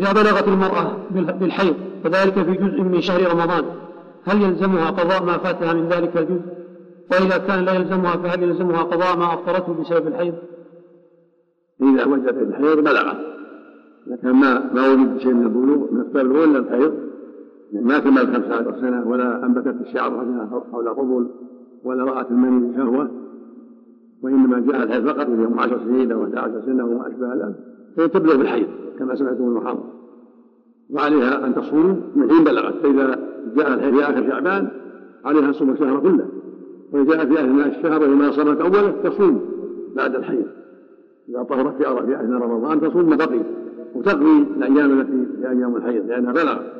إذا بلغت المرأة بالحيض وذلك في جزء من شهر رمضان هل يلزمها قضاء ما فاتها من ذلك الجزء؟ وإذا كان لا يلزمها فهل يلزمها قضاء ما أفطرته بسبب الحيض؟ إذا وجدت الحيض بلغت كان ما ما وجد شيء من البلوغ من البلوغ إلا الحيض ما كمل 15 سنة ولا أنبتت الشعر حول القبل ولا رأت المني شهوة وإنما جاء الحيض فقط من يوم 10 سنين أو 11 سنة وما أشبه ذلك فهي تبلغ بالحيض كما سمعتم المحاضرة وعليها أن تصوم من حين بلغت فإذا جاء الحيض في آخر شعبان عليها تصوم الشهر كله. وإذا جاء في آخر الشهر وإذا صامت أوله تصوم بعد الحيض. إذا طهرت في أثناء رمضان تصوم ما بقي وتقضي الأيام التي هي أيام الحيض لأنها بلغت.